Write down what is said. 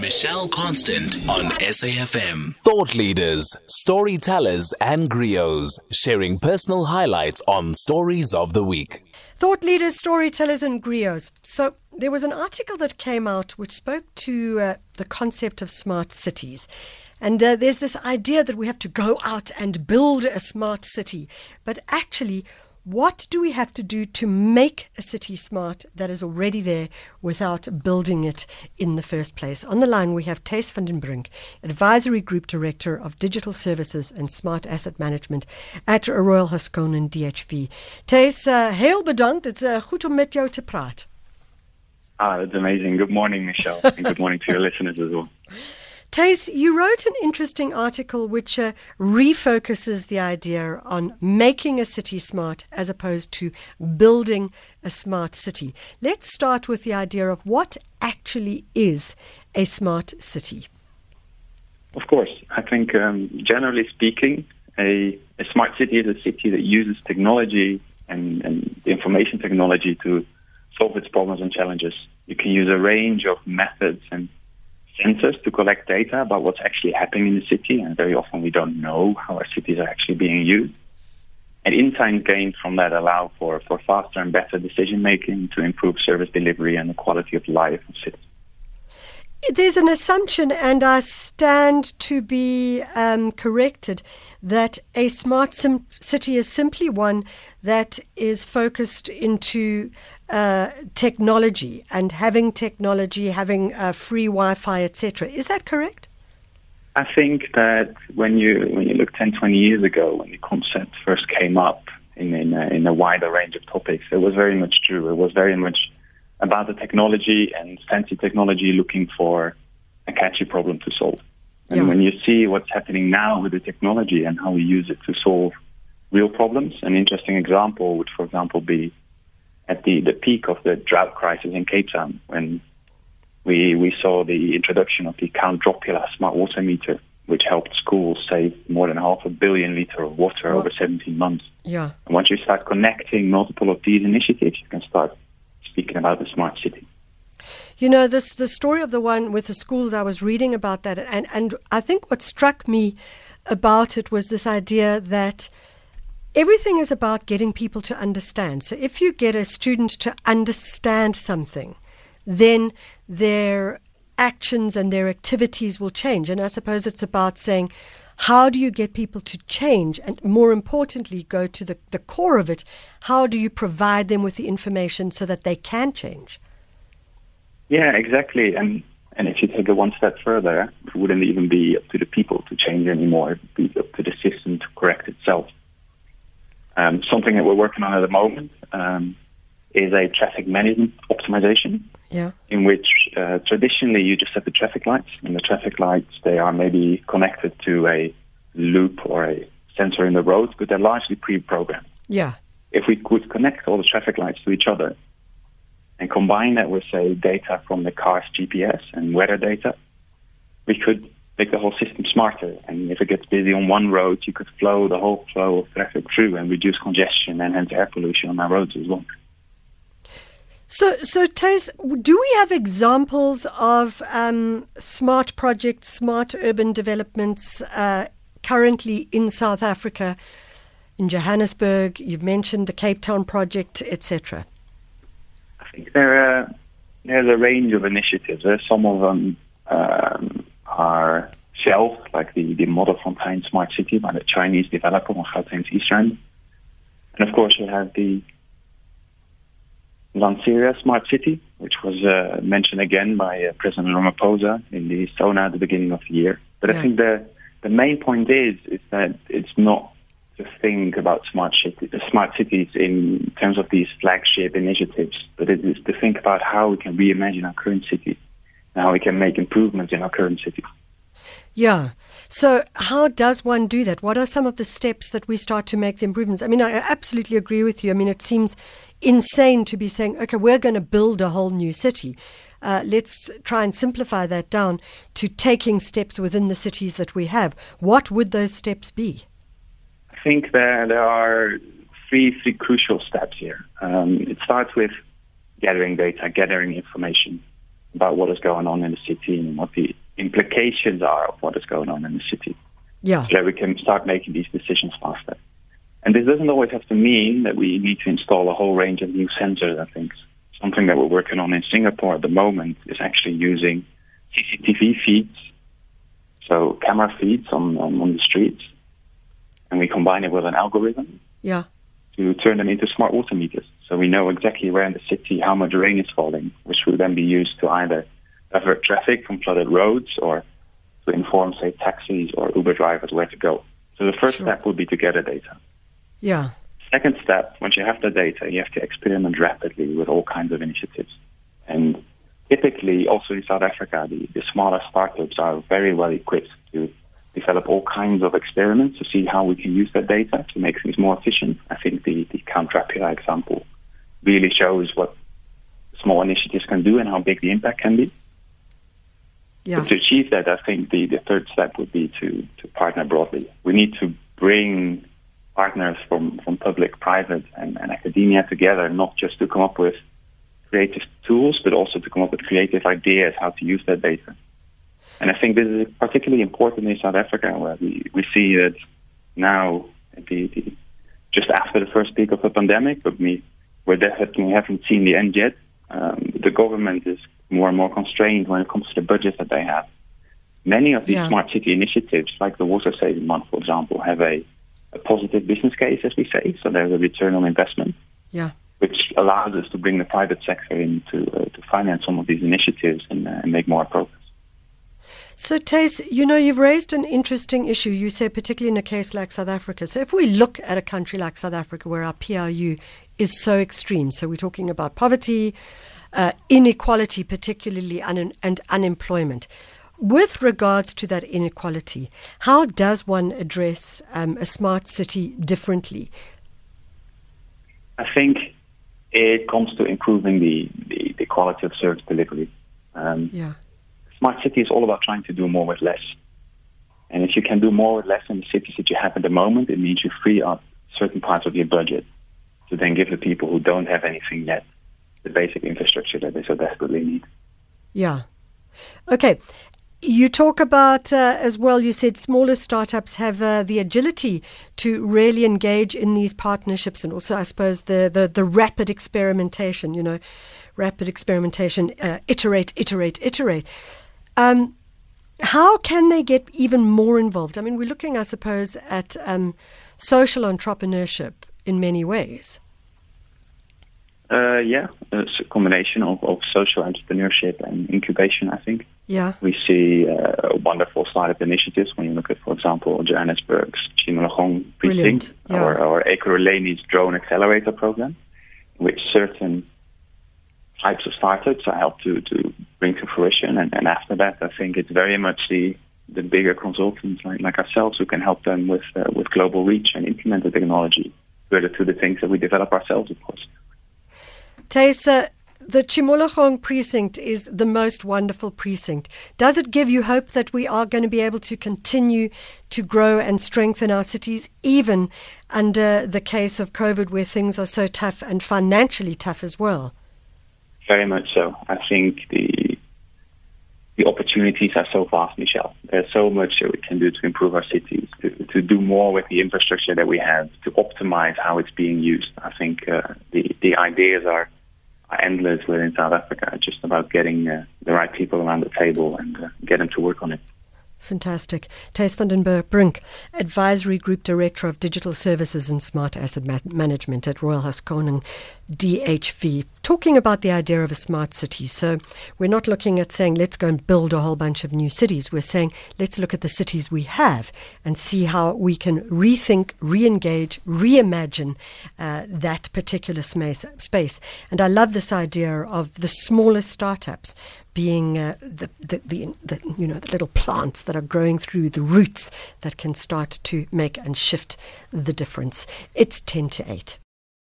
Michelle Constant on SAFM. Thought leaders, storytellers, and griots sharing personal highlights on stories of the week. Thought leaders, storytellers, and griots. So there was an article that came out which spoke to uh, the concept of smart cities. And uh, there's this idea that we have to go out and build a smart city. But actually, what do we have to do to make a city smart that is already there without building it in the first place? On the line, we have Tijs van den Brink, Advisory Group Director of Digital Services and Smart Asset Management at Royal Haskoning DHV. Tijs, uh, heel bedankt. Is uh, goed om met jou te praten. Ah, that's amazing. Good morning, Michelle. and good morning to your listeners as well. Tijs, you wrote an interesting article which uh, refocuses the idea on making a city smart as opposed to building a smart city. Let's start with the idea of what actually is a smart city. Of course, I think um, generally speaking, a, a, smart city is a city that uses technology and, and information technology to solve its problems and challenges. You can use a range of methods and sensors to collect data about what's actually happening in the city, and very often we don't know how our cities are actually being used. And insights gained from that allow for, for faster and better decision making to improve service delivery and the quality of life of citizens. There's an assumption, and I stand to be um, corrected, that a smart sim- city is simply one that is focused into uh, technology and having technology, having uh, free Wi-Fi, etc. Is that correct? I think that when you when you look 10, 20 years ago, when the concept first came up in in a, in a wider range of topics, it was very much true. It was very much about the technology and fancy technology looking for a catchy problem to solve. And yeah. when you see what's happening now with the technology and how we use it to solve real problems, an interesting example would, for example, be at the, the peak of the drought crisis in Cape Town when we, we saw the introduction of the Count Dropula smart water meter, which helped schools save more than half a billion liter of water well, over 17 months. Yeah. And once you start connecting multiple of these initiatives, you can start speaking about the smart city. You know, this the story of the one with the schools. I was reading about that, and and I think what struck me about it was this idea that everything is about getting people to understand. So if you get a student to understand something, then their actions and their activities will change. And I suppose it's about saying, how do you get people to change? And more importantly, go to the, the core of it. How do you provide them with the information so that they can change? Yeah, exactly. And and if you take it one step further, it wouldn't even be up to the people to change anymore. It would be up to the system to correct itself. Um, something that we're working on at the moment um, is a traffic management optimization. Yeah. In which uh, traditionally you just have the traffic lights, and the traffic lights they are maybe connected to a loop or a sensor in the road, but they're largely pre-programmed. Yeah. If we could connect all the traffic lights to each other and combine that with say data from the car's GPS and weather data, we could make the whole system smarter. And if it gets busy on one road, you could flow the whole flow of traffic through and reduce congestion and hence air pollution on our roads as well. So, so Tijs, do we have examples of um, smart projects, smart urban developments uh, currently in South Africa, in Johannesburg? You've mentioned the Cape Town project, etc. I think there are there's a range of initiatives. Some of them um, are shelved, like the, the Modderfontein Smart City by the Chinese developer Gauteng's. And of course, you have the Lanseria Smart City, which was uh, mentioned again by uh, President Ramaphosa in the SONA at the beginning of the year. But yeah. I think the the main point is is that it's not to think about smart cities, smart cities in terms of these flagship initiatives, but it is to think about how we can reimagine our current cities and how we can make improvements in our current cities. Yeah. So, how does one do that? What are some of the steps that we start to make the improvements? I mean, I absolutely agree with you. I mean, it seems insane to be saying, okay, we're going to build a whole new city. Uh, let's try and simplify that down to taking steps within the cities that we have. What would those steps be? I think there, there are three, three crucial steps here. Um, it starts with gathering data, gathering information. about what is going on in the city and what the implications are of what is going on in the city. Yeah. So that we can start making these decisions faster. And this doesn't always have to mean that we need to install a whole range of new sensors and things. Something that we're working on in Singapore at the moment is actually using CCTV feeds, so camera feeds on, on, on the streets, and we combine it with an algorithm Yeah. to turn them into smart water meters. So we know exactly where in the city how much rain is falling, which will then be used to either divert traffic from flooded roads or to inform, say, taxis or Uber drivers where to go. So the first Sure. step would be to get the data. Yeah. Second step, once you have the data, you have to experiment rapidly with all kinds of initiatives. And typically, also in South Africa, the, the smaller startups are very well equipped to develop all kinds of experiments to see how we can use that data to make things more efficient. I think the, the Count Dropula example really shows what small initiatives can do and how big the impact can be. Yeah. But to achieve that, I think the, the third step would be to, to partner broadly. We need to bring partners from, from public, private, and, and academia together, not just to come up with creative tools, but also to come up with creative ideas how to use that data. And I think this is particularly important in South Africa, where we, we see that now, the, the, just after the first peak of the pandemic, but we, we definitely haven't seen the end yet. Um, the government is more and more constrained when it comes to the budget that they have. Many of these Yeah. smart city initiatives, like the water saving month, for example, have a, a positive business case, as we say. So there's a return on investment Yeah. which allows us to bring the private sector in to, uh, to finance some of these initiatives and, uh, and make more progress. So, Tijs, you know, you've raised an interesting issue. You say, particularly in a case like South Africa. So, if we look at a country like South Africa where our PRU is so extreme, so we're talking about poverty, uh, inequality, particularly un- and unemployment. With regards to that inequality, how does one address um, a smart city differently? I think it comes to improving the, the, the quality of service delivery. Um, Yeah. smart city is all about trying to do more with less. And if you can do more with less in the cities that you have at the moment, it means you free up certain parts of your budget to then give the people who don't have anything yet the basic infrastructure that they so desperately need. Yeah. Okay. You talk about uh, as well, you said smaller startups have uh, the agility to really engage in these partnerships and also, I suppose, the, the, the rapid experimentation, you know, rapid experimentation, uh, iterate, iterate, iterate. Um, how can they get even more involved? I mean, we're looking, I suppose, at um, social entrepreneurship in many ways. Uh, yeah, it's a combination of, of social entrepreneurship and incubation, I think. Yeah. We see uh, wonderful startup initiatives when you look at, for example, Johannesburg's Tshimologong precinct yeah. or, or Ekurhuleni's drone accelerator program, which certain types of startups are helped to, to bring to fruition. And, and after that, I think it's very much the, the bigger consultants like, like ourselves who can help them with, uh, with global reach and implement the technology further to the things that we develop ourselves, of course. Taysa, the Tshimologong precinct is the most wonderful precinct. Does it give you hope that we are going to be able to continue to grow and strengthen our cities, even under the case of COVID, where things are so tough and financially tough as well? Very much so. I think the the opportunities are so vast, Michelle. There's so much that we can do to improve our cities, to, to do more with the infrastructure that we have, to optimize how it's being used. I think uh, the the ideas are endless within South Africa. Just about getting uh, the right people around the table and uh, get them to work on it. Fantastic. Tijs van den Brink, Advisory Group Director of Digital Services and Smart Asset Ma- Management at Royal Haskoning DHV, talking about the idea of a smart city. So we're not looking at saying let's go and build a whole bunch of new cities. We're saying let's look at the cities we have and see how we can rethink, re-engage, reimagine uh, that particular space, space. And I love this idea of the smallest startups being uh, the, the, the, the, you know, the little plants that are growing through the roots that can start to make and shift the difference. It's 10 to 8.